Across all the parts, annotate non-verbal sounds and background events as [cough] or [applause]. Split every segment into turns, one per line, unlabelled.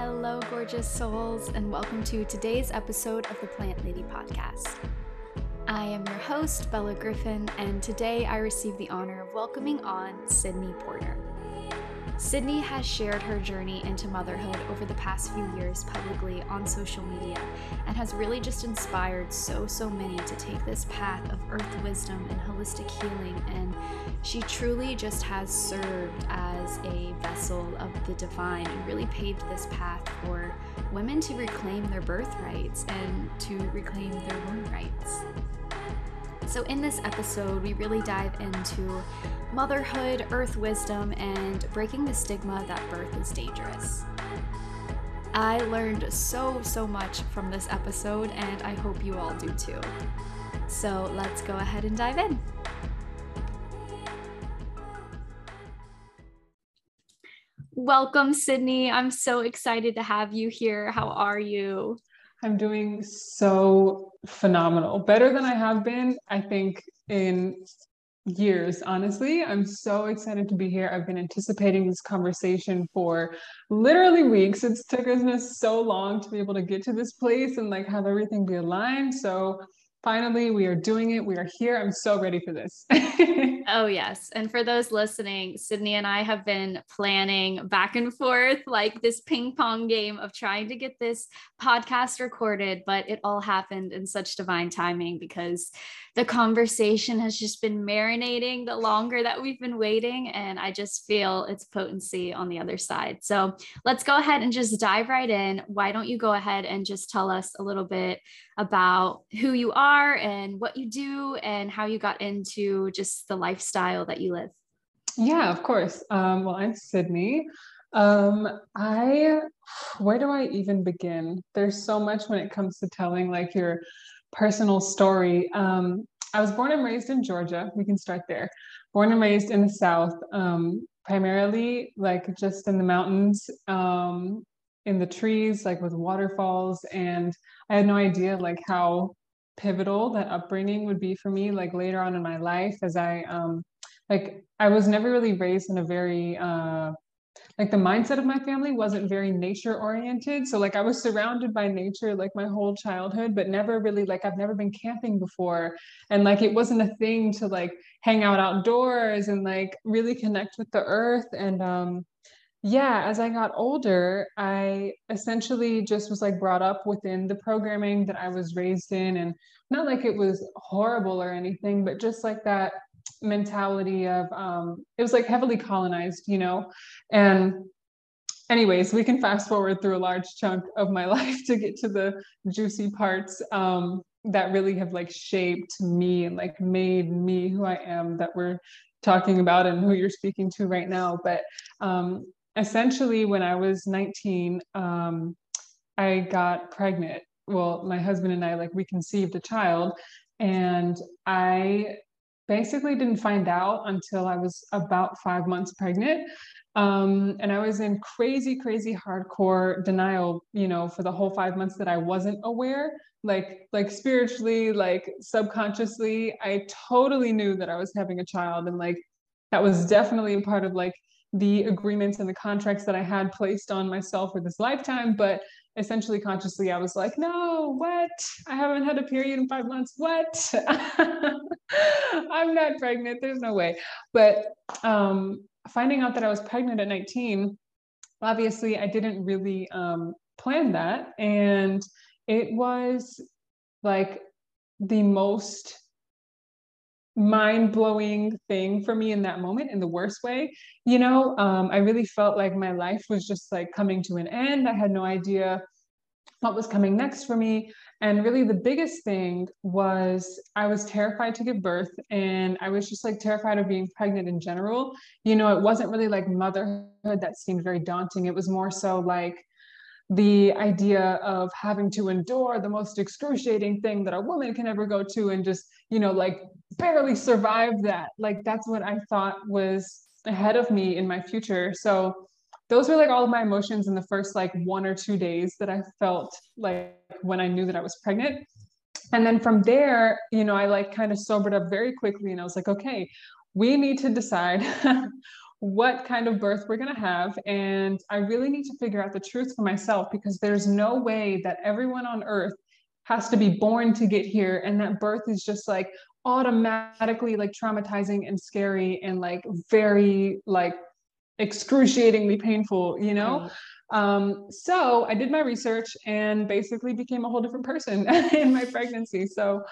Hello, gorgeous souls, and welcome to today's episode of the Plant Lady Podcast. I am your host, Bella Griffin, and today I receive the honor of welcoming on Sydney Porter. Sydney has shared her journey into motherhood over the past few years publicly on social media and has really just inspired so, so many to take this path of earth wisdom and holistic healing. And she truly just has served as a vessel of the divine and really paved this path for women to reclaim their birthrights and to reclaim their womb rights. So, in this episode, we really dive into motherhood, earth wisdom, and breaking the stigma that birth is dangerous. I learned so, so much from this episode, and I hope you all do too. So, let's go ahead and dive in. Welcome, Sydney. I'm so excited to have you here. How are you?
I'm doing so phenomenal, better than I have been, I think, in years, honestly. I'm so excited to be here. I've been anticipating this conversation for literally weeks. It's taken us so long to be able to get to this place and like have everything be aligned. So finally, we are doing it. We are here. I'm so ready for this. [laughs]
oh, yes. And for those listening, Sydney and I have been planning back and forth like this ping pong game of trying to get this podcast recorded, but it all happened in such divine timing because the conversation has just been marinating the longer that we've been waiting. And I just feel its potency on the other side. So let's go ahead and just dive right in. Why don't you go ahead and just tell us a little bit about who you are and what you do and how you got into just the lifestyle that you live?
Yeah, of course. Um, well, I'm Sydney. Um, I, where do I even begin? There's so much when it comes to telling like your personal story. Um, I was born and raised in Georgia. We can start there. Born and raised in the South, um, primarily like just in the mountains, um, in the trees, like with waterfalls. And I had no idea like how pivotal that upbringing would be for me, like later on in my life, as I, um, like, I was never really raised in a very, uh, like the mindset of my family wasn't very nature oriented. So like i was surrounded by nature like my whole childhood but never really like i've never been camping before. And like it wasn't a thing to like hang out outdoors and like really connect with the earth. And um yeah as i got older i essentially just was like brought up within the programming that i was raised in and not like it was horrible or anything but just like that mentality of um, it was like heavily colonized, you know. And anyways, we can fast forward through a large chunk of my [laughs] life to get to the juicy parts um, that really have like shaped me and like made me who I am that we're talking about and who you're speaking to right now. But um, essentially, when I was 19, um, I got pregnant. Well, my husband and I like we conceived a child, and I basically didn't find out until I was about five months pregnant. Um, and I was in crazy, crazy hardcore denial, you know, for the whole five months that I wasn't aware, like, like spiritually, like subconsciously, I totally knew that I was having a child. And like, that was definitely a part of like the agreements and the contracts that I had placed on myself for this lifetime. But essentially consciously i was like no what? I haven't had a period in five months. What? [laughs] I'm not pregnant. There's no way. But um, finding out that i was pregnant at 19 obviously i didn't really um, plan that. And it was like the most mind blowing thing for me in that moment in the worst way. You know, um, I really felt like my life was just like coming to an end. I had no idea what was coming next for me. And really, the biggest thing was I was terrified to give birth, and I was just like terrified of being pregnant in general. You know, it wasn't really like motherhood that seemed very daunting. It was more so like the idea of having to endure the most excruciating thing that a woman can ever go to and just you know like barely survived that. Like that's what i thought was ahead of me in my future. So those were like all of my emotions in the first like one or two days that i felt like when i knew that i was pregnant. And then from there you know i like kind of sobered up very quickly and i was like okay we need to decide [laughs] what kind of birth we're going to have. And I really need to figure out the truth for myself because there's no way that everyone on earth has to be born to get here. And that birth is just like automatically like traumatizing and scary and like very like excruciatingly painful you know? Um so i did my research and basically became a whole different person [laughs] in my pregnancy. So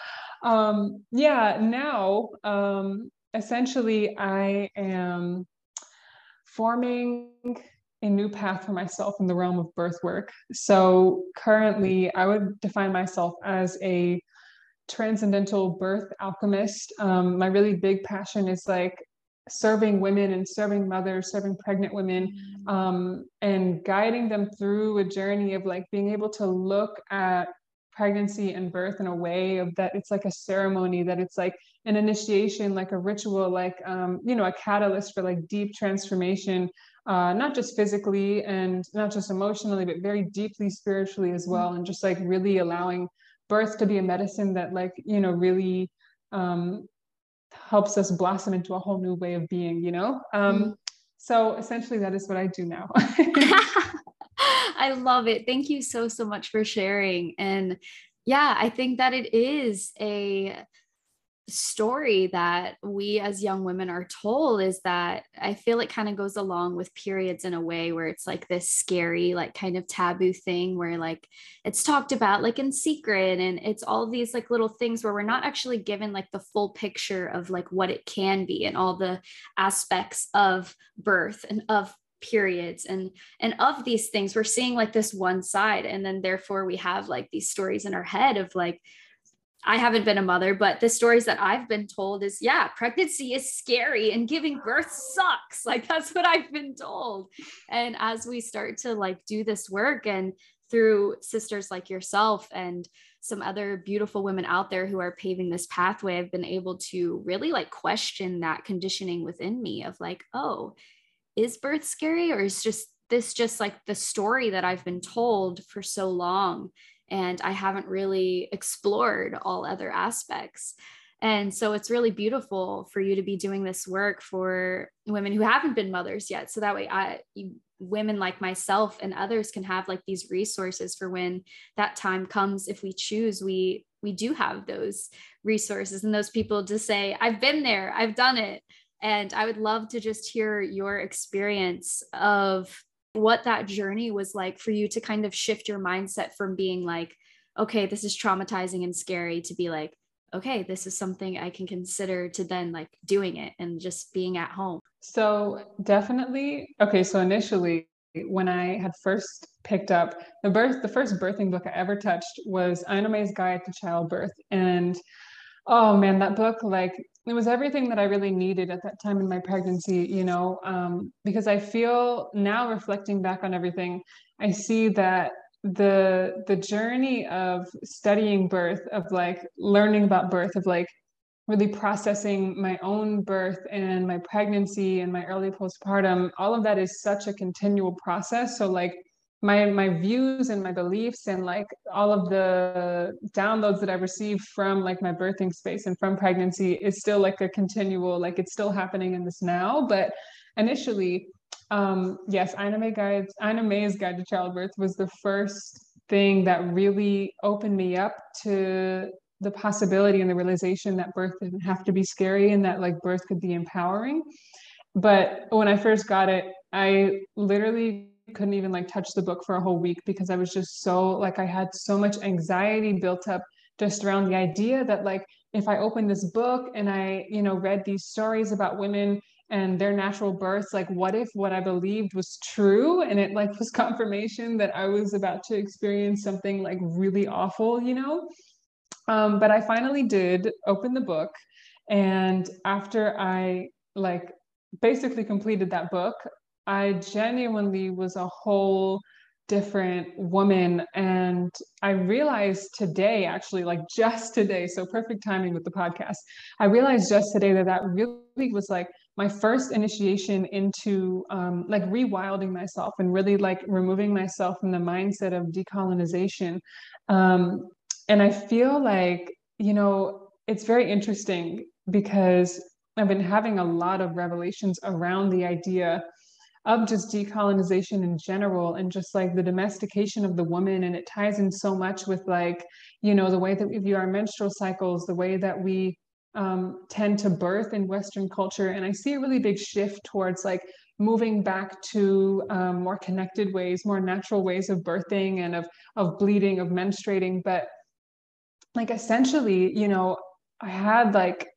um yeah now um essentially i am forming a new path for myself in the realm of birth work. So currently, I would define myself as a transcendental birth alchemist. Um, my really big passion is like serving women and serving mothers, serving pregnant women, mm. um, and guiding them through a journey of like being able to look at pregnancy and birth in a way of that it's like a ceremony that it's like an initiation like a ritual like um, you know a catalyst for like deep transformation uh, not just physically and not just emotionally but very deeply spiritually as well and just like really allowing birth to be a medicine that like you know really um, helps us blossom into a whole new way of being you know um, mm. so essentially that is what i do now [laughs] [laughs]
I love it. Thank you so, so much for sharing. And yeah, I think that it is a story that we as young women are told is that I feel it kind of goes along with periods in a way where it's like this scary, like kind of taboo thing where like it's talked about like in secret and it's all these like little things where we're not actually given like the full picture of like what it can be and all the aspects of birth and of periods and and of these things. We're seeing like this one side and then therefore we have like these stories in our head of like I haven't been a mother, but the stories that I've been told is yeah, pregnancy is scary and giving birth sucks. Like that's what I've been told. And as we start to like do this work and through sisters like yourself and some other beautiful women out there who are paving this pathway, I've been able to really like question that conditioning within me of like, oh, is birth scary or is just this just like the story that I've been told for so long and I haven't really explored all other aspects. And so it's really beautiful for you to be doing this work for women who haven't been mothers yet. So that way I women like myself and others can have like these resources for when that time comes if we choose we we do have those resources and those people to say I've been there, I've done it. And I would love to just hear your experience of what that journey was like for you to kind of shift your mindset from being like, okay, this is traumatizing and scary to be like, okay, this is something I can consider to then like doing it and just being at home.
So, definitely. Okay, so initially, when I had first picked up the birth, the first birthing book I ever touched was Ina May's Guide to Childbirth. And oh man, that book like it was everything that I really needed at that time in my pregnancy, you know, um, because I feel now reflecting back on everything, I see that the the journey of studying birth, of like learning about birth, of like really processing my own birth and my pregnancy and my early postpartum, all of that is such a continual process. So like my my views and my beliefs and like all of the downloads that I've received from like my birthing space and from pregnancy is still like a continual like it's still happening in this now. But initially um yes Ina May guide Ina May's guide to childbirth was the first thing that really opened me up to the possibility and the realization that birth didn't have to be scary and that like birth could be empowering. But when I first got it I literally couldn't even like touch the book for a whole week because I was just so like I had so much anxiety built up just around the idea that like if I opened this book and I, you know, read these stories about women and their natural births, like what if what I believed was true and it like was [laughs] confirmation that I was about to experience something like really awful, you know? Um, but I finally did open the book. And after I like basically completed that book, I genuinely was a whole different woman. And I realized today, actually, like just today, so perfect timing with the podcast. I realized just today that that really was like my first initiation into um, like rewilding myself and really like removing myself from the mindset of decolonization. Um, and I feel like, you know, it's very interesting because I've been having a lot of revelations around the idea of just decolonization in general and just like the domestication of the woman. And it ties in so much with like you know the way that we view our menstrual cycles the way that we um, tend to birth in western culture. And i see a really big shift towards like moving back to um, more connected ways more natural ways of birthing and of of bleeding of menstruating. But like essentially you know i had like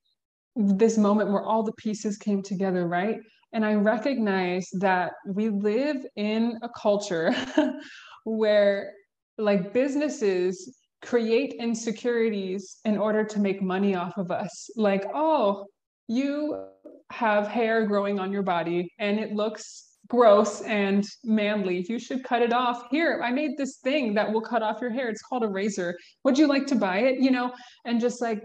this moment where all the pieces came together right and I recognize that we live in a culture [laughs] where, like, businesses create insecurities in order to make money off of us. Like, oh, you have hair growing on your body and it looks gross and manly. You should cut it off. Here, I made this thing that will cut off your hair. It's called a razor. Would you like to buy it? You know, and just like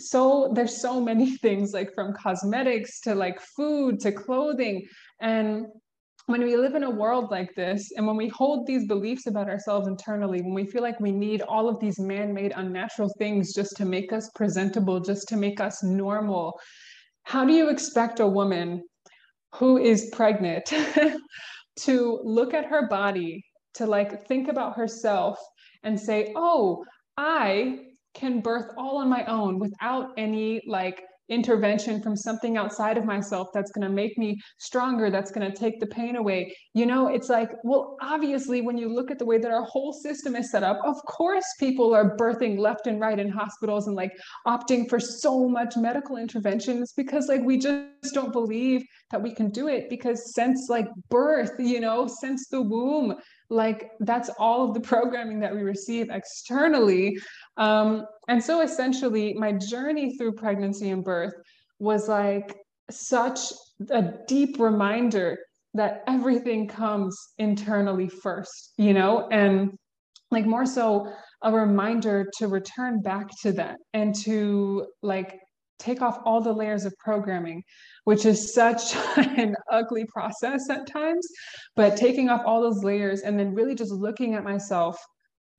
so there's so many [laughs] things like from cosmetics to like food to clothing. And when we live in a world like this and when we hold these beliefs about ourselves internally when we feel like we need all of these man-made unnatural things just to make us presentable just to make us normal how do you expect a woman who is pregnant [laughs] to look at her body to like think about herself and say oh i can birth all on my own without any like intervention from something outside of myself that's going to make me stronger that's going to take the pain away. You know it's like well obviously when you look at the way that our whole system is set up of course people are birthing left and right in hospitals and like opting for so much medical interventions because like we just don't believe that we can do it because since like birth you know since the womb like that's all of the programming that we receive externally um, and so essentially my journey through pregnancy and birth was like such a deep reminder that everything comes internally first you know and like more so a reminder to return back to that and to like take off all the layers of programming which is such [laughs] an ugly process at times. But taking off all those layers and then really just looking at myself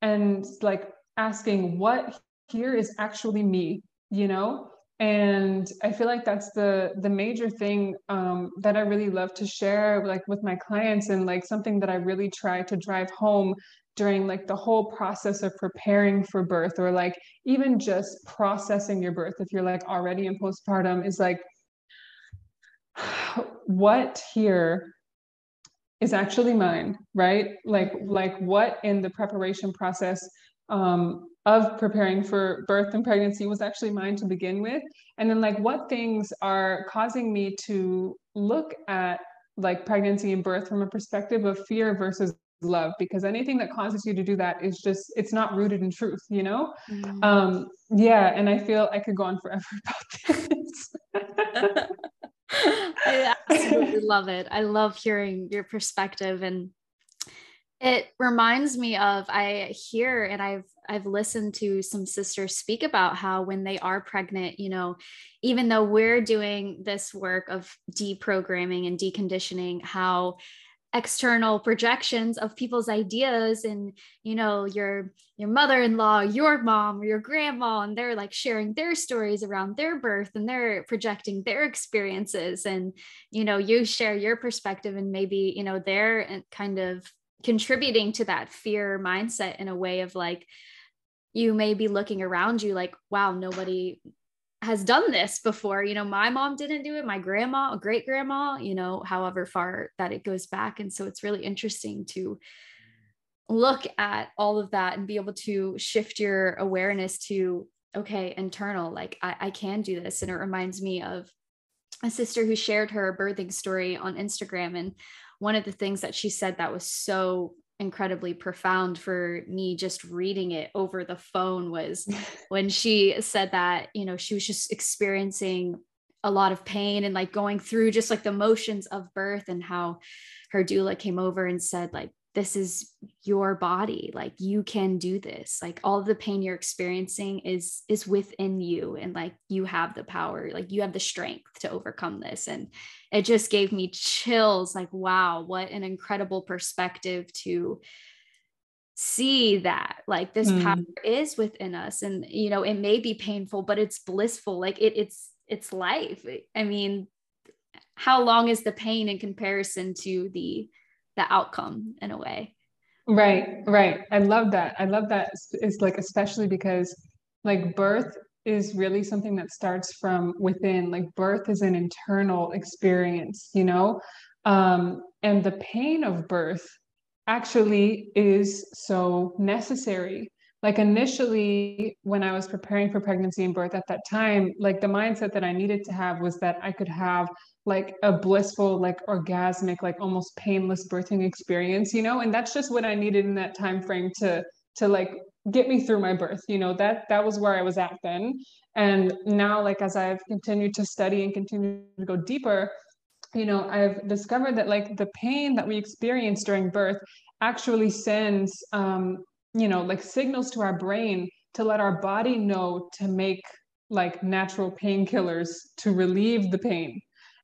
and like asking what here is actually me, you know? And I feel like that's the the major thing um, that I really love to share, like with my clients, and like something that I really try to drive home during like the whole process of preparing for birth or like even just processing your birth if you're like already in postpartum is like what here is actually mine right like like what in the preparation process um, of preparing for birth and pregnancy was actually mine to begin with and then like what things are causing me to look at like pregnancy and birth from a perspective of fear versus love because anything that causes you to do that is just it's not rooted in truth you know mm. um yeah and i feel i could go on forever [laughs] about this [laughs]
I absolutely love it. I love hearing your perspective and it reminds me of I hear and I've I've listened to some sisters speak about how when they are pregnant, you know, even though we're doing this work of deprogramming and deconditioning, how external projections of people's ideas and you know your your mother-in-law your mom or your grandma and they're like sharing their stories around their birth and they're projecting their experiences and you know you share your perspective and maybe you know they're uh, kind of contributing to that fear mindset in a way of like you may be looking around you like wow nobody has done this before. You know, my mom didn't do it, my grandma, great grandma, you know, however far that it goes back. And so it's really interesting to look at all of that and be able to shift your awareness to, okay, internal, like I, I can do this. And it reminds me of a sister who shared her birthing story on Instagram. And one of the things that she said that was so incredibly profound for me just reading it over the phone was [laughs] when she said that you know she was just experiencing a lot of pain and like going through just like the motions of birth and how her doula came over and said like this is your body like you can do this like all the pain you're experiencing is is within you and like you have the power like you have the strength to overcome this and it just gave me chills like wow what an incredible perspective to see that like this mm. power is within us and you know it may be painful but it's blissful like it it's it's life i mean how long is the pain in comparison to the the outcome in a way.
Right right. I love that. I love that it's like especially because like birth is really something that starts from within like birth is an internal experience you know? Um and the pain of birth actually is so necessary. Like initially when i was preparing for pregnancy and birth at that time like the mindset that i needed to have was that i could have like a blissful like orgasmic like almost painless birthing experience you know? And that's just what i needed in that time frame to to like get me through my birth you know? That that was where i was at then. And now like as i've continued to study and continue to go deeper you know i've discovered that like the pain that we experience during birth actually sends um you know like signals to our brain to let our body know to make like natural painkillers to relieve the pain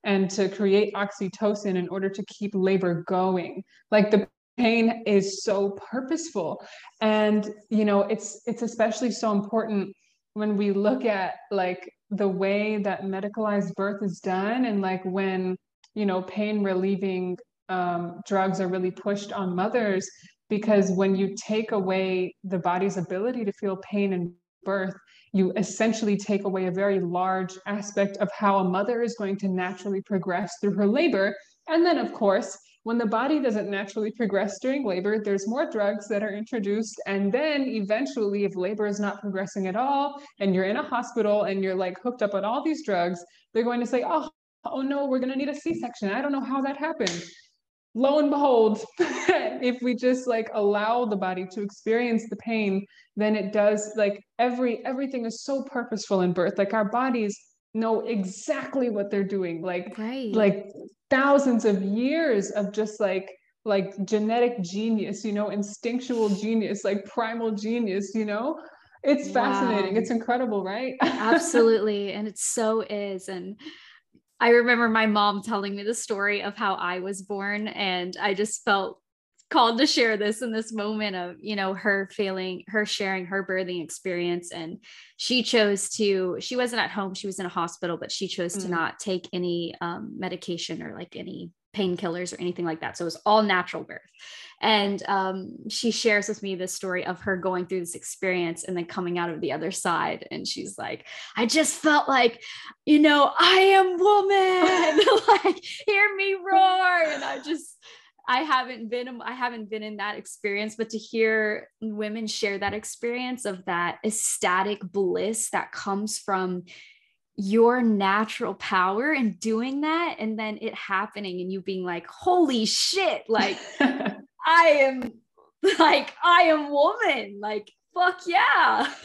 and to create oxytocin in order to keep labor going. Like the pain is so purposeful. And you know it's it's especially so important when we look at like the way that medicalized birth is done and like when you know pain relieving um, drugs are really pushed on mothers because when you take away the body's ability to feel pain in birth you essentially take away a very large aspect of how a mother is going to naturally progress through her labor and then of course when the body doesn't naturally progress during labor, there's more drugs that are introduced. And then eventually, if labor is not progressing at all, and you're in a hospital and you're like hooked up on all these drugs, they're going to say, oh, oh no, we're going to need a C section. I don't know how that happened. Lo and behold, [laughs] if we just like allow the body to experience the pain, then it does like every everything is so purposeful in birth. Like our bodies know exactly what they're doing. Like right. like thousands of years of just like like genetic genius you know instinctual genius like primal genius you know it's fascinating wow. it's incredible right [laughs]
absolutely and it so is and i remember my mom telling me the story of how i was born and i just felt called to share this in this moment of you know her feeling her sharing her birthing experience and she chose to she wasn't at home she was in a hospital but she chose mm. to not take any um, medication or like any painkillers or anything like that. So it was all natural birth. And um, she shares with me this story of her going through this experience and then coming out of the other side. And she's like i just felt like you know i am woman. [laughs] Like hear me roar. And i just I haven't been I haven't been in that experience, but to hear women share that experience of that ecstatic bliss that comes from your natural power and doing that and then it happening and you being like holy shit like [laughs] i am like i am woman like fuck yeah. [laughs]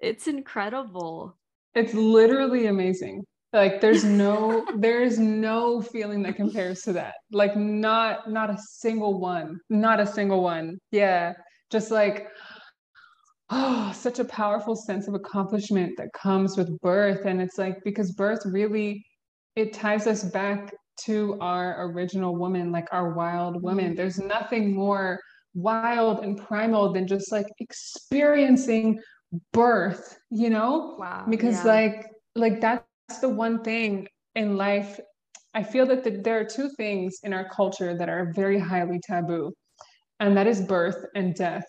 It's incredible.
It's literally amazing. Like there's no there's no feeling that compares to that. Like not not a single one not a single one. Yeah. Just like oh such a powerful sense of accomplishment that comes with birth and it's like because birth really it ties us back to our original woman like our wild woman mm-hmm. there's nothing more wild and primal than just like experiencing birth you know wow because yeah. like like that's that's the one thing in life. I feel that the, there are two things in our culture that are very highly taboo, and that is birth and death.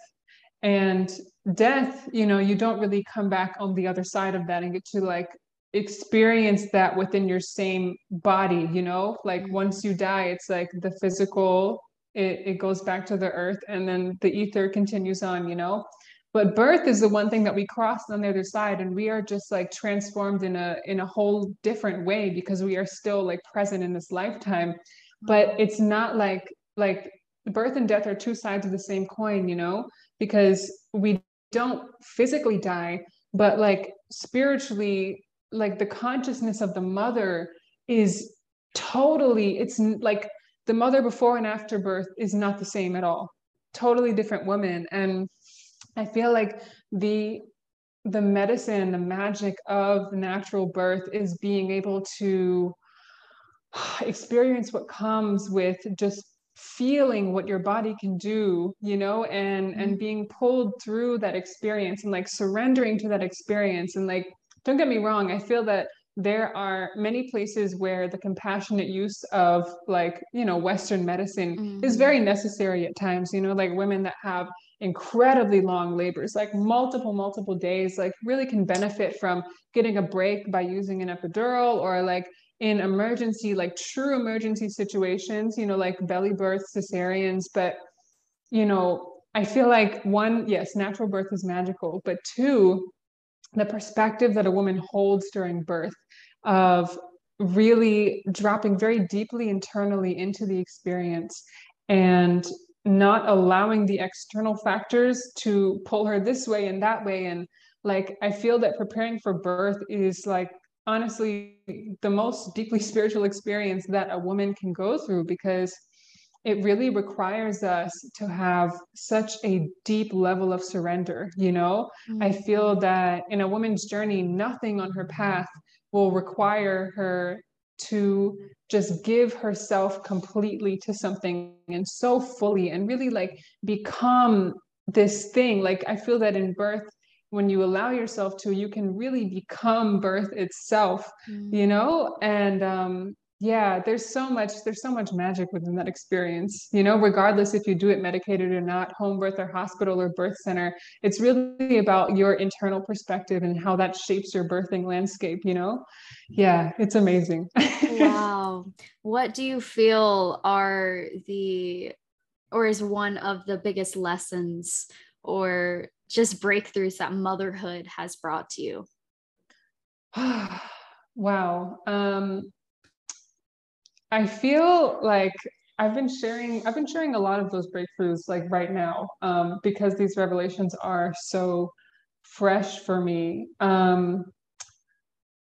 And death, you know, you don't really come back on the other side of that and get to like experience that within your same body, you know, like mm-hmm. once you die, it's like the physical, it, it goes back to the earth and then the ether continues on, you know? But birth is the one thing that we crossed on the other side and we are just like transformed in a in a whole different way because we are still like present in this lifetime. But it's not like like birth and death are two sides of the same coin you know? Because we don't physically die but like spiritually like the consciousness of the mother is totally it's like the mother before and after birth is not the same at all. Totally different woman. And I feel like the the medicine, the magic of natural birth is being able to [sighs] experience what comes with just feeling what your body can do you know and mm-hmm. and being pulled through that experience and like surrendering to that experience and like don't get me wrong i feel that there are many places where the compassionate use of like you know western medicine mm-hmm. is very necessary at times you know like women that have incredibly long labors like multiple multiple days like really can benefit from getting a break by using an epidural or like in emergency like true emergency situations you know like belly birth cesareans but you know i feel like one yes natural birth is magical but two the perspective that a woman holds during birth of really dropping very deeply internally into the experience and not allowing the external factors to pull her this way and that way. And like i feel that preparing for birth is like honestly the most deeply spiritual experience that a woman can go through because it really requires us to have such a deep level of surrender you know mm-hmm. i feel that in a woman's journey nothing on her path will require her to just give herself completely to something and so fully and really like become this thing like i feel that in birth when you allow yourself to you can really become birth itself mm. you know? And um yeah there's so much there's so much magic within that experience you know? Regardless if you do it medicated or not home birth or hospital or birth center it's really about your internal perspective and how that shapes your birthing landscape you know? Yeah it's amazing.
Wow. [laughs] What do you feel are the or is one of the biggest lessons or just breakthroughs that motherhood has brought to you? [sighs]
Wow. Um I feel like I've been sharing I've been sharing a lot of those breakthroughs like right now um, because these revelations are so fresh for me. Um,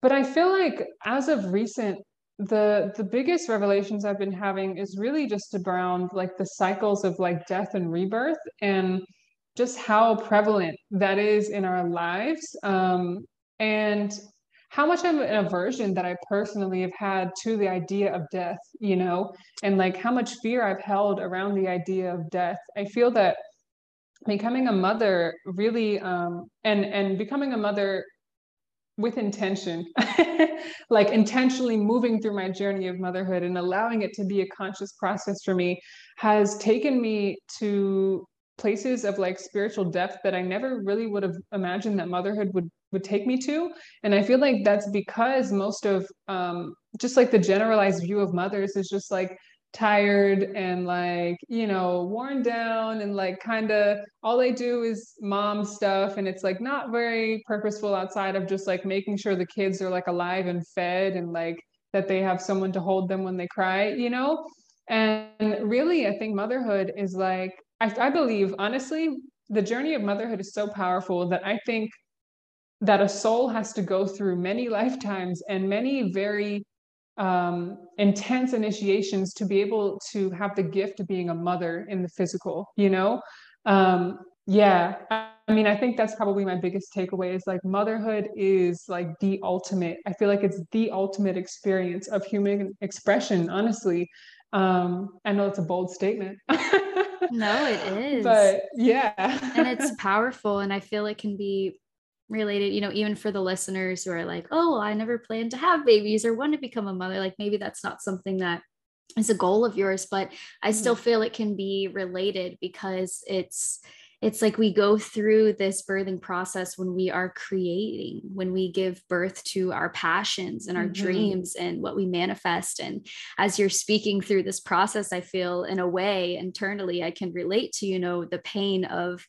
but I feel like as of recent, the the biggest revelations I've been having is really just around like the cycles of like death and rebirth. And just how prevalent that is in our lives. Um, and how much of an aversion that I personally have had to the idea of death, you know, and like how much fear I've held around the idea of death. I feel that becoming a mother really um and and becoming a mother with intention [laughs] like intentionally moving through my journey of motherhood and allowing it to be a conscious process for me has taken me to places of like spiritual depth that I never really would have imagined that motherhood would would take me to. And i feel like that's because most of um, just like the generalized view of mothers is just like tired and like you know worn down and like kind of all they do is mom stuff. And it's like not very purposeful outside of just like making sure the kids are like alive and fed and like that they have someone to hold them when they cry you know? And really i think motherhood is like I, I believe honestly the journey of motherhood is so powerful that i think that a soul has to go through many [laughs] lifetimes and many very um, intense initiations to be able to have the gift of being a mother in the physical, you know? Um, yeah. I mean, I think that's probably my biggest takeaway is like motherhood is like the ultimate. I feel like it's the ultimate experience of human expression, honestly. Um, I know it's a bold statement. [laughs]
no, it [laughs] is.
But yeah.
and it's [laughs] powerful. And I feel it can be related, you know, even for the listeners who are like, oh, I never planned to have babies or want to become a mother, like maybe that's not something that is a goal of yours, but I mm-hmm. still feel it can be related because it's it's like we go through this birthing process when we are creating when we give birth to our passions and our mm-hmm. dreams and what we manifest and as you're speaking through this process i feel in a way internally i can relate to you know the pain of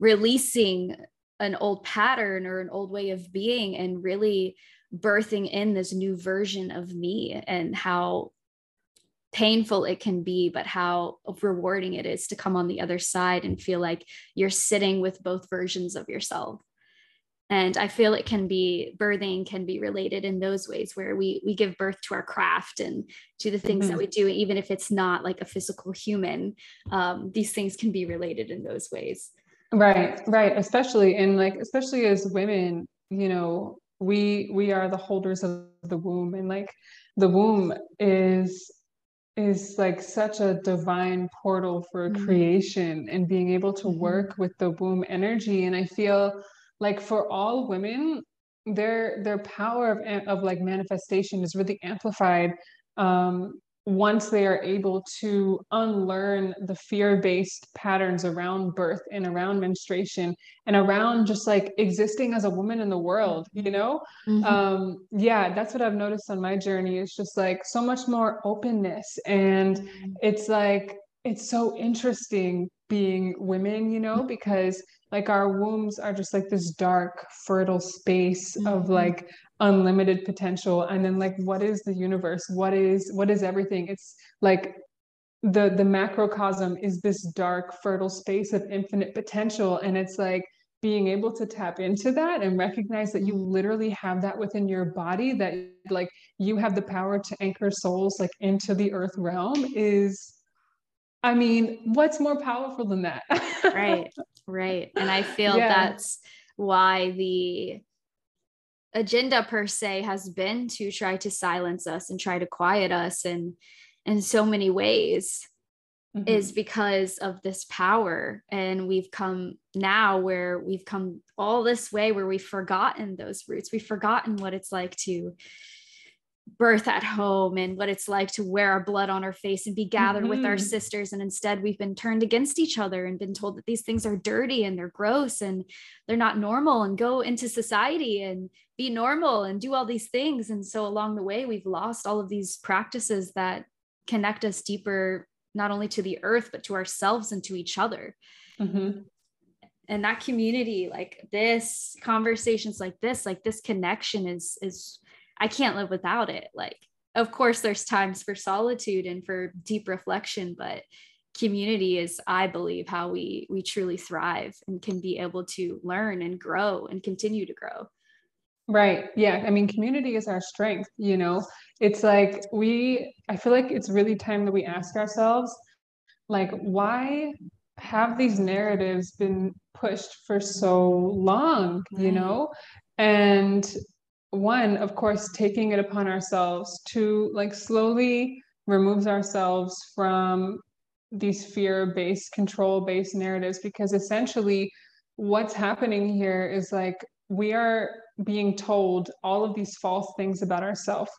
releasing an old pattern or an old way of being and really birthing in this new version of me and how painful it can be, but how rewarding it is to come on the other side and feel like you're sitting with both versions of yourself. And I feel it can be birthing can be related in those ways where we we give birth to our craft and to the things mm-hmm. that we do, even if it's not like a physical human. Um, these things can be related in those ways.
Right, right. Especially in like, especially as women, you know, we we are the holders of the womb, and like the womb is is like such a divine portal for mm-hmm. creation and being able to mm-hmm. work with the womb energy. And I feel like for all women, their their power of, of like manifestation is really amplified um, once they are able to unlearn the fear-based patterns around birth and around menstruation and around just like existing as a woman in the world you know mm-hmm. um, yeah that's what i've noticed on my journey It's just like so much more openness and mm-hmm. it's like it's so interesting being women you know mm-hmm. because like our wombs are just like this dark fertile space mm-hmm. of like unlimited potential and then like what is the universe what is what is everything it's like the the macrocosm is this dark fertile space of infinite potential and it's like being able to tap into that and recognize that you literally have that within your body that like you have the power to anchor souls like into the earth realm is i mean what's more powerful than that
right right and i [laughs] feel yeah. that's why the agenda per se has been to try to silence us and try to quiet us and in so many ways mm-hmm. is because of this power and we've come now where we've come all this way where we've forgotten those roots we've forgotten what it's like to birth at home and what it's like to wear our blood on our face and be gathered mm-hmm. with our mm-hmm. sisters. And instead, we've been turned against each other and been told that these things are dirty and they're gross and they're not normal and go into society and be normal and do all these things. And so, along the way, we've lost all of these practices that connect us deeper, not only to the earth, but to ourselves and to each other. Mm-hmm and that community like this conversations like this like this connection is is I can't live without it. Like, of course, there's times for solitude and for deep reflection, but community is, I believe, how we we truly thrive and can be able to learn and grow and continue to grow.
Right. Yeah. I mean, community is our strength. You know, it's like we, I feel like it's really time that we ask ourselves, like, why have these narratives been pushed for so long, you know? And one of course taking it upon ourselves to like slowly removes ourselves from these fear-based control-based narratives because essentially what's happening here is like we are being told all of these false things about ourselves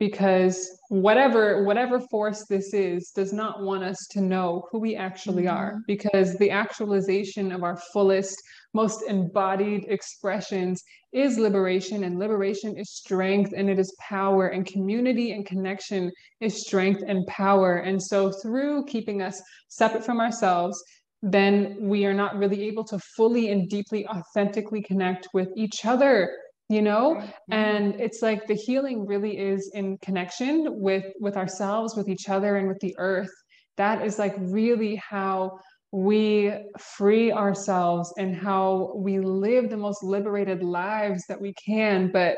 because whatever whatever force this is does not want us to know who we actually mm-hmm. are because the actualization of our fullest most embodied expressions is liberation and liberation is strength and it is power and community and connection is strength and power and so through keeping us separate from ourselves then we are not really able to fully and deeply authentically connect with each other you know? Mm-hmm. and it's like the healing really is in connection with with ourselves with each other and with the earth. That is like really how we free ourselves and how we live the most liberated lives that we can. But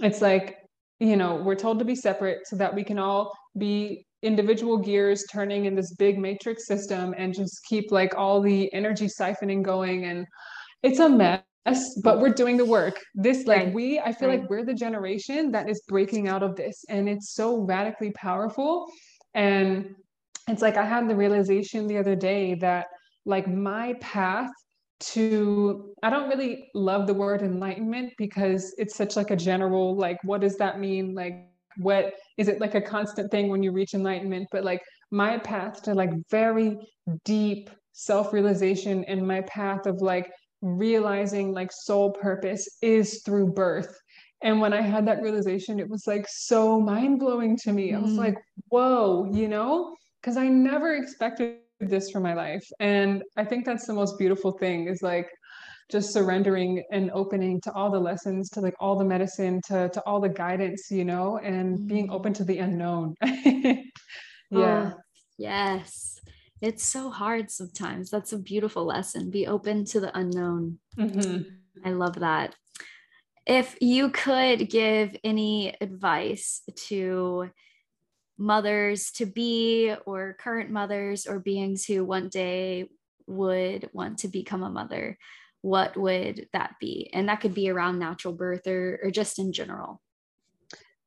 it's like you know we're told to be separate so that we can all be individual gears turning in this big matrix system and just keep like all the energy siphoning going. And it's a mess but we're doing the work this like right. we i feel right. like we're the generation that is breaking out of this and it's so radically powerful and it's like i had the realization the other day that like my path to i don't really love the word enlightenment because it's such like a general like what does that mean like what is it like a constant thing when you reach enlightenment but like my path to like very deep self-realization and my path of like realizing like soul purpose is through birth. And when I had that realization, it was like so mind blowing to me. Mm. I was mm. like, whoa, you know, because I never expected this for my life. And I think that's the most beautiful thing is like just surrendering and opening to all the lessons, to like all the medicine, to, to all the guidance, you know, and mm. being open to the unknown. [laughs]
yeah. Oh, yes it's so hard sometimes. That's a beautiful lesson. Be open to the unknown. Mm-hmm. I love that. If you could give any advice to mothers to be, or current mothers, or beings who one day would want to become a mother, what would that be? And that could be around natural birth or, or just in general.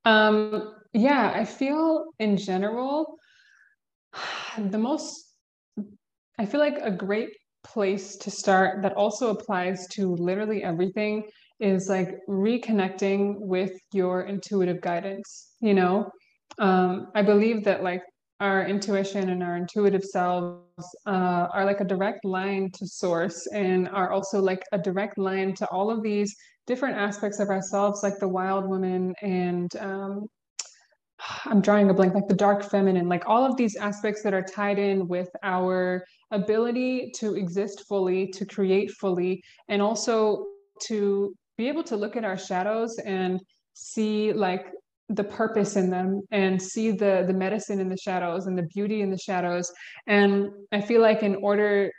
Um, yeah, I feel in general, [sighs] the most I feel like a great place to start that also applies to literally everything is like reconnecting with your intuitive guidance you know? Um, i believe that like our intuition and our intuitive selves uh, are like a direct line to source and are also like a direct line to all of these different aspects of ourselves like the wild woman and um, i'm drawing a blank like the dark feminine like all of these aspects that are tied in with our ability to exist fully to create fully and also to be able to look at our shadows and see like the purpose in them and see the the medicine in the shadows and the beauty in the shadows. And i feel like in order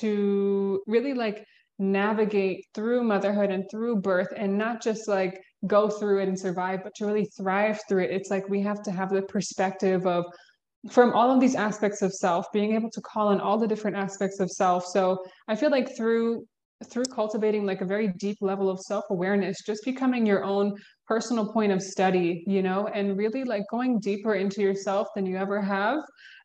to really like navigate through motherhood and through birth and not just like go through it and survive but to really thrive through it it's like we have to have the perspective of from all of these aspects of self being able to call in all the different aspects of self. So i feel like through through cultivating like a very deep level of self-awareness just becoming your own personal point of study you know and really like going deeper into yourself than you ever have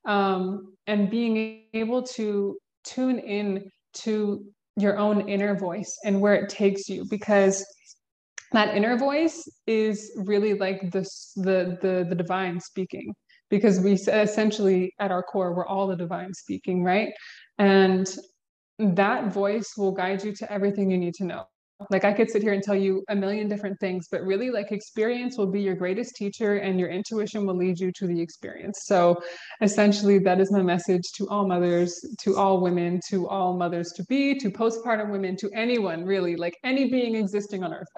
um, and being able to tune in to your own inner voice and where it takes you. Because that inner voice is really like this the the the divine speaking because we essentially at our core we're all the divine speaking right and that voice will guide you to everything you need to know. Like I could sit here and tell you a million different things, but really like experience will be your greatest teacher and your intuition will lead you to the experience. So essentially that is my message to all mothers, to all women, to all mothers to be, to postpartum women, to anyone really, like any being existing on earth. [laughs]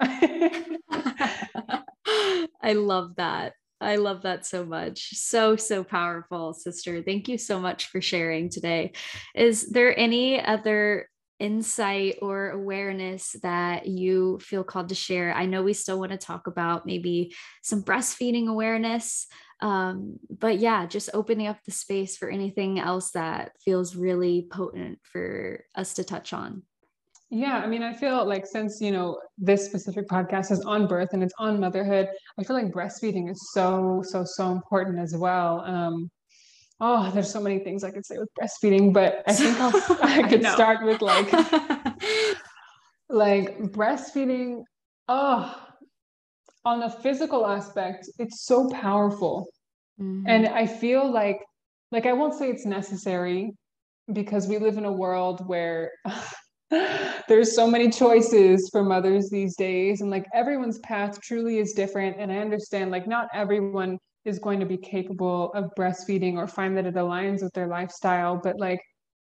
I love that. I love that so much. So, so powerful, sister. Thank you so much for sharing today. Is there any other insight or awareness that you feel called to share? I know we still want to talk about maybe some breastfeeding awareness. Um, but yeah, just opening up the space for anything else that feels really potent for us to touch on.
Yeah, I mean, I feel like since, you know, this specific podcast is on birth and it's on motherhood, I feel like breastfeeding is so, so, so important as well. Um, oh, there's so many things I could say with breastfeeding, but I think I'll, [laughs] I could I start with like, [laughs] like breastfeeding. Oh, on a physical aspect, it's so powerful. Mm-hmm. And I feel like, like, I won't say it's necessary because we live in a world where [laughs] there's so many choices for mothers these days and like everyone's path truly is different and i understand like not everyone is going to be capable of breastfeeding or find that it aligns with their lifestyle. But like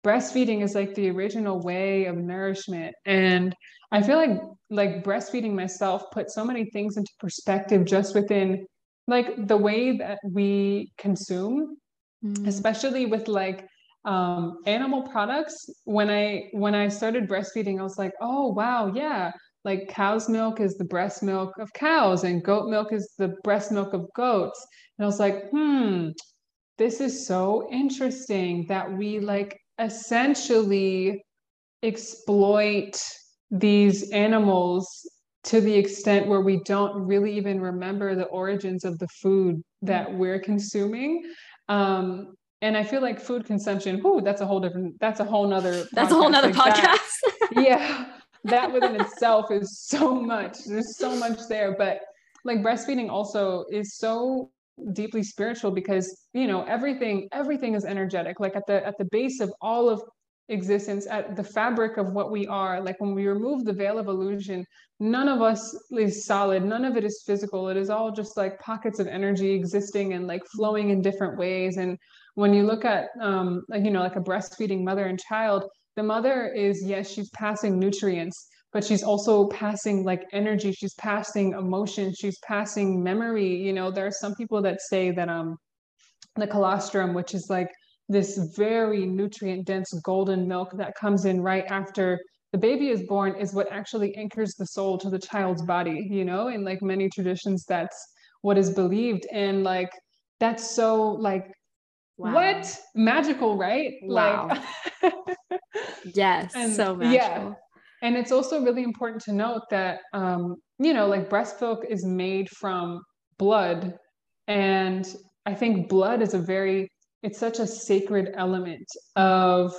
breastfeeding is like the original way of nourishment. And i feel like like breastfeeding myself put so many things into perspective just within like the way that we consume mm. especially with like um, animal products. When i when i started breastfeeding i was like oh wow yeah like cow's milk is the breast milk of cows and goat milk is the breast milk of goats and i was like hmm this is so interesting that we like essentially exploit these animals to the extent where we don't really even remember the origins of the food that we're consuming um, and I feel like food consumption, whoo, that's a whole different, that's a whole nother.
That's a whole nother like podcast. [laughs]
Yeah. That within itself is so much. There's so much there. But like breastfeeding also is so deeply spiritual because, you know, everything, everything is energetic. Like at the at the base of all of existence, at the fabric of what we are, like when we remove the veil of illusion, none of us is solid, none of it is physical. It is all just like pockets of energy existing and like flowing in different ways. And when you look at um, like you know like a breastfeeding mother and child the mother is yes she's passing nutrients but she's also passing like energy. She's passing emotion she's passing memory. You know there are some people that say that um the colostrum which is like this very nutrient dense golden milk that comes in right after the baby is born is what actually anchors the soul to the child's body you know in like many traditions that's what is believed. And like that's so like Wow. What magical, right?
Wow. Like, [laughs] yes, and, so magical. Yeah.
And it's also really important to note that, um, you know, like breast milk is made from blood. And I think blood is a very, it's such a sacred element of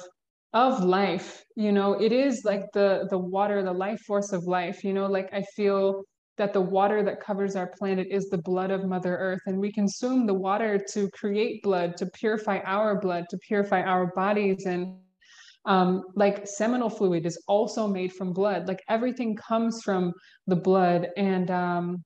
of life you know it is like the the water the life force of life you know like i feel that the water that covers our planet is the blood of mother earth. And we consume the water to create blood to purify our blood to purify our bodies. And um, like seminal fluid is also made from blood. Like everything comes from the blood. And um,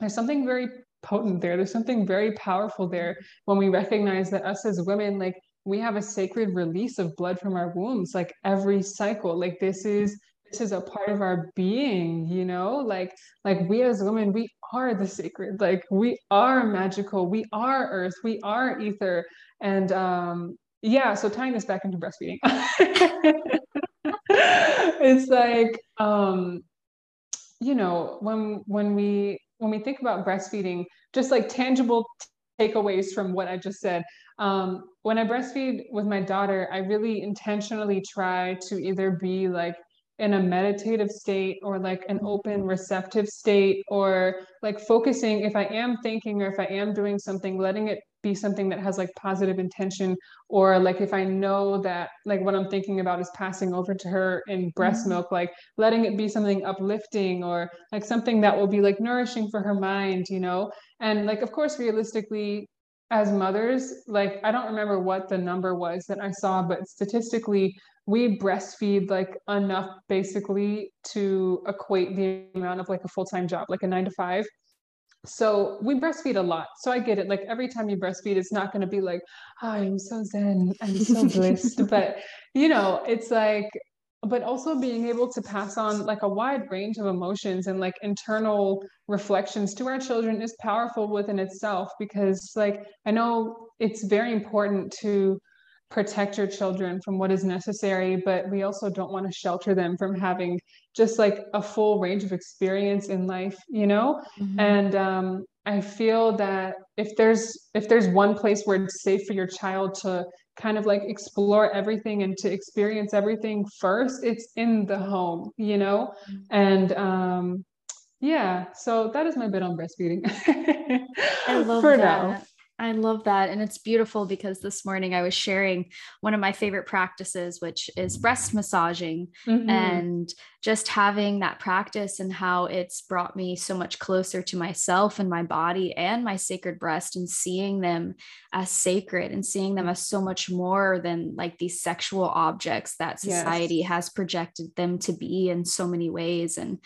there's something very potent there. There's something very powerful there when we recognize that us as women like we have a sacred release of blood from our wombs like every cycle. Like this is this is a part of our being you know? Like like we as women we are the sacred like we are magical we are earth we are ether. And um yeah so tying this back into breastfeeding. [laughs] It's like um you know when when we when we think about breastfeeding just like tangible takeaways from what i just said um, when I breastfeed with my daughter, I really intentionally try to either be like in a meditative state or like an open receptive state or like focusing if i am thinking or if i am doing something letting it be something that has like positive intention or like if i know that like what i'm thinking about is passing over to her in breast mm-hmm. milk like letting it be something uplifting or like something that will be like nourishing for her mind you know and like of course realistically as mothers, like I don't remember what the number was that I saw, but statistically, we breastfeed like enough basically to equate the amount of like a full-time job, like a nine to five. So we breastfeed a lot. So I get it. Like every time you breastfeed, it's not going to be like, oh, I'm so zen, I'm so [laughs] blissed. but you know, it's like but also being able to pass on like a wide range of emotions and like internal reflections to our children is powerful within itself because like i know it's very important to protect your children from what is necessary but we also don't want to shelter them from having just like a full range of experience in life you know mm-hmm. and um, i feel that if there's if there's one place where it's safe for your child to kind of like explore everything and to experience everything first it's in the home you know mm-hmm. and um yeah so that is my bit on breastfeeding [laughs]
i love for that now. I love that. And it's beautiful because this morning I was sharing one of my favorite practices, which is breast massaging, mm-hmm. and just having that practice and how it's brought me so much closer to myself and my body and my sacred breast and seeing them as sacred and seeing them as so much more than like these sexual objects that society yes. has projected them to be in so many ways. And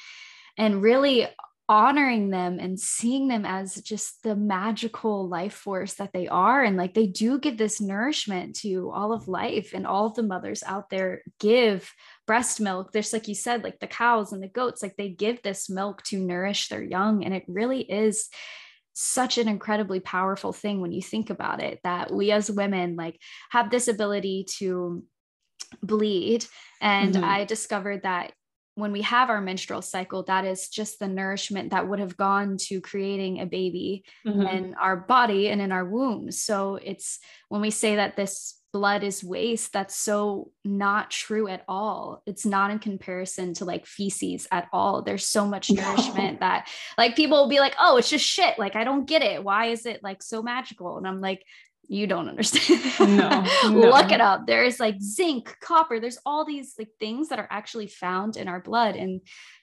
and really honoring them and seeing them as just the magical life force that they are. And like they do give this nourishment to all of life and all of the mothers out there give breast milk. There's like you said like the cows and the goats like they give this milk to nourish their young. And it really is such an incredibly powerful thing when you think about it that we as women like have this ability to bleed. And mm-hmm. i discovered that when we have our menstrual cycle, that is just the nourishment that would have gone to creating a baby mm-hmm. in our body and in our womb. So it's when we say that this blood is waste, that's so not true at all. It's not in comparison to like feces at all. There's so much nourishment no. that like people will be like, oh, it's just shit. Like, I don't get it. Why is it like so magical? And I'm like, you don't understand. No, [laughs] no. Look it up. There's like zinc, copper, there's all these like things that are actually found in our blood. And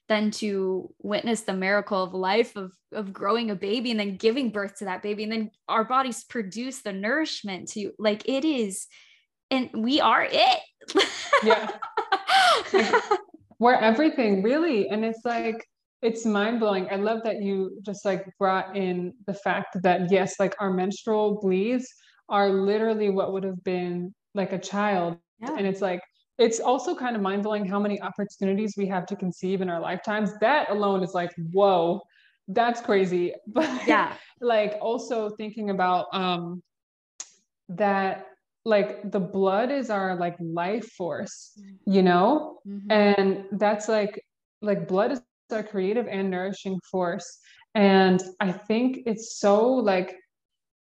then to witness the miracle of life of of growing a baby and then giving birth to that baby and then our bodies produce the nourishment to like it is and we are it yeah [laughs]
we're everything really and it's like it's mind blowing. I love that you just like brought in the fact that yes, like our menstrual bleeds are literally what would have been like a child. Yeah. And it's like, it's also kind of mind blowing how many opportunities we have to conceive in our lifetimes. That alone is like, whoa, that's crazy. [laughs] But yeah, like also thinking about um that like the blood is our like life force, you know? Mm-hmm. And that's like like blood is our creative and nourishing force. And I think it's so like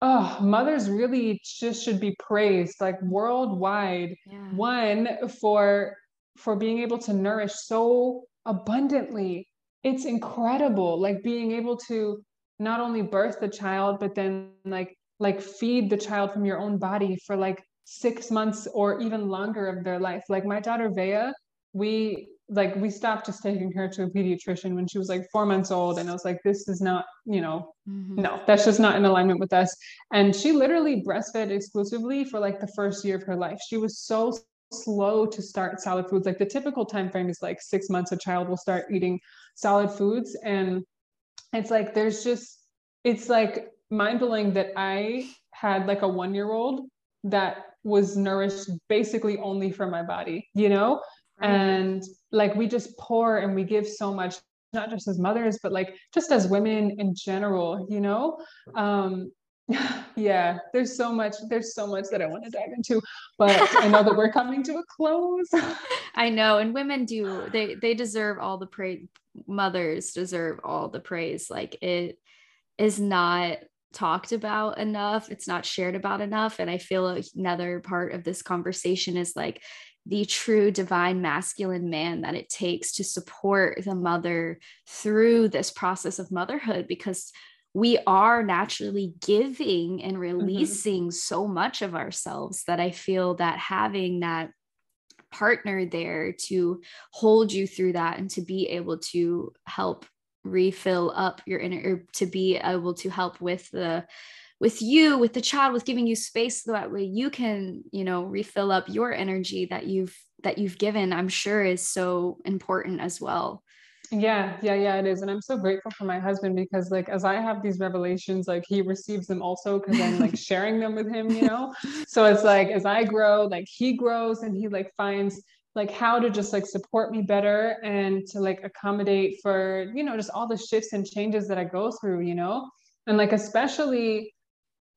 oh mothers really just should be praised like worldwide yeah. one for for being able to nourish so abundantly it's incredible like being able to not only birth the child but then like like feed the child from your own body for like six months or even longer of their life. Like my daughter Vea, we like we stopped just taking her to a pediatrician when she was like four months old and i was like this is not you know mm-hmm. no that's just not in alignment with us. And she literally breastfed exclusively for like the first year of her life. She was so slow to start solid foods. Like the typical time frame is like six months a child will start eating solid foods. And it's like there's just it's like mind-blowing that i had like a one year old that was nourished basically only for my body you know and like we just pour and we give so much not just as mothers but like just as women in general you know? Um [laughs] yeah there's so much there's so much that i want to dive into but i know that we're coming to a close. [laughs]
I know and women do they they deserve all the praise mothers deserve all the praise like it is not talked about enough it's not shared about enough and i feel another part of this conversation is like the true divine masculine man that it takes to support the mother through this process of motherhood because we are naturally giving and mm-hmm. releasing mm-hmm. so much of ourselves that I feel that having that partner there to hold you through that and to be able to help refill up your inner to be able to help with the with you with the child with giving you space so that way you can you know refill up your energy that you've that you've given i'm sure is so important as well.
Yeah yeah yeah it is. And i'm so grateful for my husband because like as i have these revelations like he receives them also because i'm like [laughs] sharing them with him you know? So it's like as i grow like he grows and he like finds like how to just like support me better and to like accommodate for you know just all the shifts and changes that i go through you know? And like especially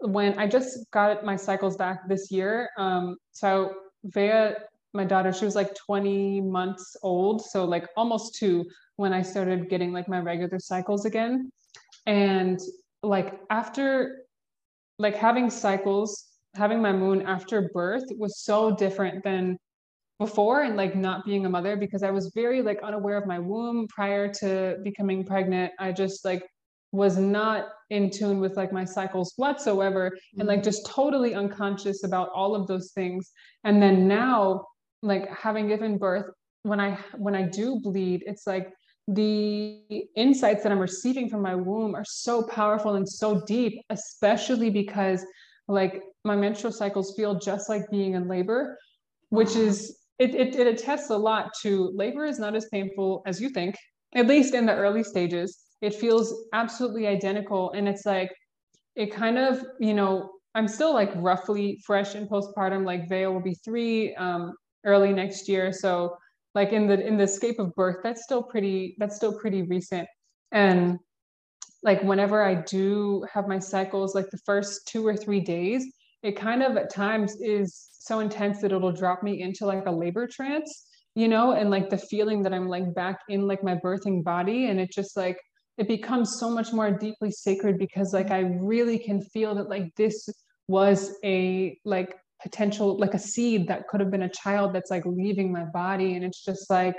when I just got my cycles back this year, um, so Vea, my daughter, she was like 20 months old, so like almost two when I started getting like my regular cycles again. And like after like having cycles, having my moon after birth was so different than before and like not being a mother because I was very like unaware of my womb prior to becoming pregnant. I just like was not in tune with like my cycles whatsoever and like mm-hmm. just totally unconscious about all of those things. And then now like having given birth when i when i do bleed it's like the insights that i'm receiving from my womb are so powerful and so deep especially because like my menstrual cycles feel just like being in labor which is it, it, it attests a lot to labor is not as painful as you think at least in the early stages it feels absolutely identical. And it's like it kind of you know i'm still like roughly fresh in postpartum like Vea will be three um, early next year. So like in the in the escape of birth that's still pretty that's still pretty recent. And like whenever i do have my cycles like the first two or three days it kind of at times is so intense that it'll drop me into like a labor trance you know and like the feeling that i'm like back in like my birthing body. And it just like it becomes so much more deeply sacred because like i really can feel that like this was a like potential like a seed that could have been a child that's like leaving my body. And it's just like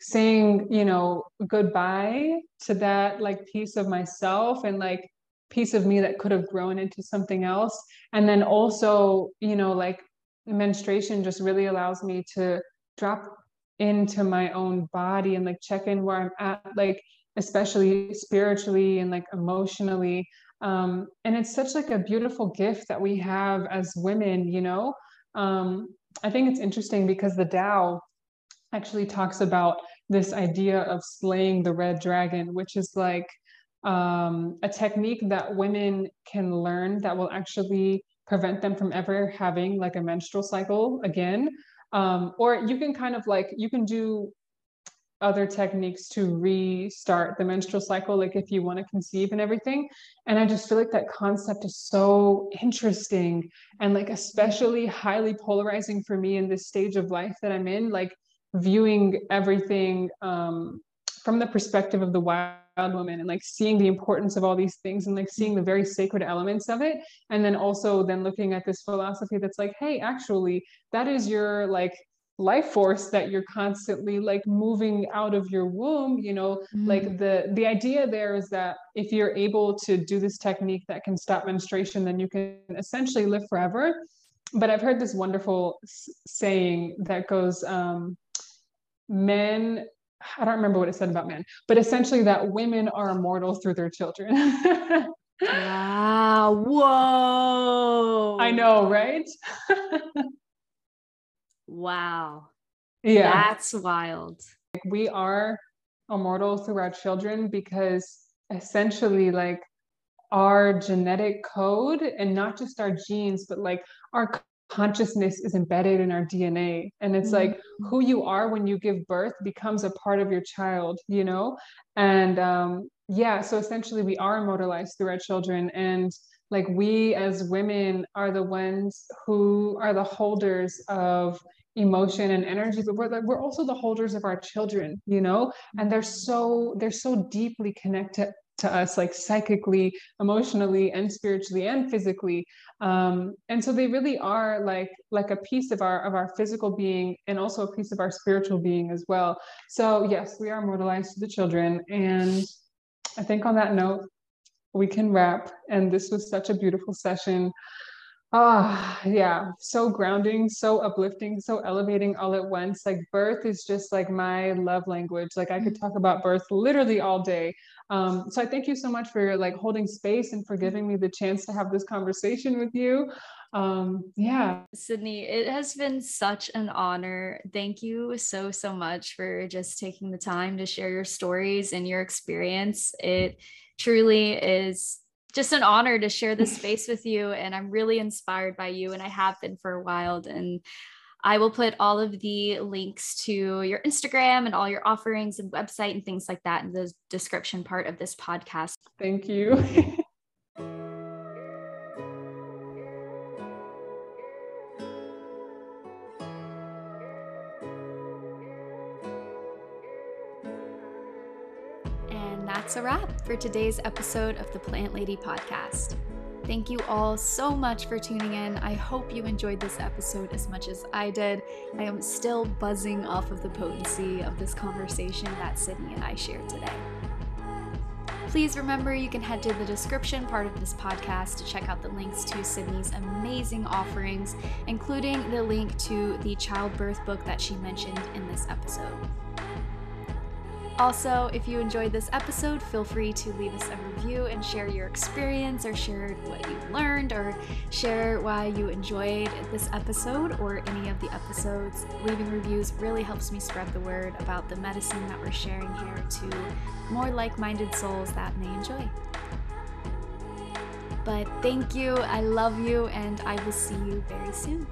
saying you know goodbye to that like piece of myself and like piece of me that could have grown into something else. And then also you know like menstruation just really allows me to drop into my own body and like check in where i'm at. Like especially spiritually and like emotionally. Um, and it's such like a beautiful gift that we have as women you know? Um, i think it's interesting because the Tao actually talks about this idea of slaying the red dragon which is like um, a technique that women can learn that will actually prevent them from ever having like a menstrual cycle again. Um, or you can kind of like you can do other techniques to restart the menstrual cycle, like if you want to conceive and everything. And I just feel like that concept is so interesting and like especially highly polarizing for me in this stage of life that I'm in, like viewing everything um, from the perspective of the wild woman and like seeing the importance of all these things and like seeing the very sacred elements of it and then also then looking at this philosophy that's like hey actually that is your like life force that you're constantly like moving out of your womb you know mm. like the the idea there is that if you're able to do this technique that can stop menstruation then you can essentially live forever but I've heard this wonderful saying that goes, um, men, I don't remember what it said about men, but essentially that women are immortal through their children. [laughs]
wow. Whoa.
I know, right? [laughs]
wow.
Yeah.
That's wild.
We are immortal through our children because essentially, like, our genetic code and not just our genes, but like our consciousness is embedded in our DNA. And it's mm-hmm. like who you are when you give birth becomes a part of your child, you know? And um, yeah, so essentially we are immortalized through our children. And like we as women are the ones who are the holders of emotion and energy but we're, we're also the holders of our children you know? And they're so they're so deeply connected to us like psychically emotionally and spiritually and physically. Um, and so they really are like like a piece of our of our physical being and also a piece of our spiritual being as well. So yes we are immortalized to the children. And i think on that note we can wrap. And this was such a beautiful session Ah, oh, yeah, so grounding, so uplifting, so elevating all at once. Like birth is just like my love language. Like I could talk about birth literally all day. Um, so I thank you so much for like holding space and for giving me the chance to have this conversation with you. Um, yeah.
Sydney, it has been such an honor. Thank you so, so much for just taking the time to share your stories and your experience. It truly is just an honor to share this [laughs] space with you. And I'm really inspired by you, and I have been for a while. And I will put all of the links to your Instagram and all your offerings and website and things like that in the description part of this podcast.
Thank you. [laughs]
that's a wrap for today's episode of the Plant Lady podcast. Thank you all so much for tuning in. I hope you enjoyed this episode as much as I did. I am still buzzing off of the potency of this conversation that Sydney and I shared today. Please remember you can head to the description part of this podcast to check out the links to Sydney's amazing offerings, including the link to the childbirth book that she mentioned in this episode. Also, if you enjoyed this episode, feel free to leave us a review and share your experience or share what you learned or share why you enjoyed this episode or any of the episodes. Leaving reviews really helps me spread the word about the medicine that we're sharing here to more like minded souls that may enjoy. But thank you, I love you, and I will see you very soon.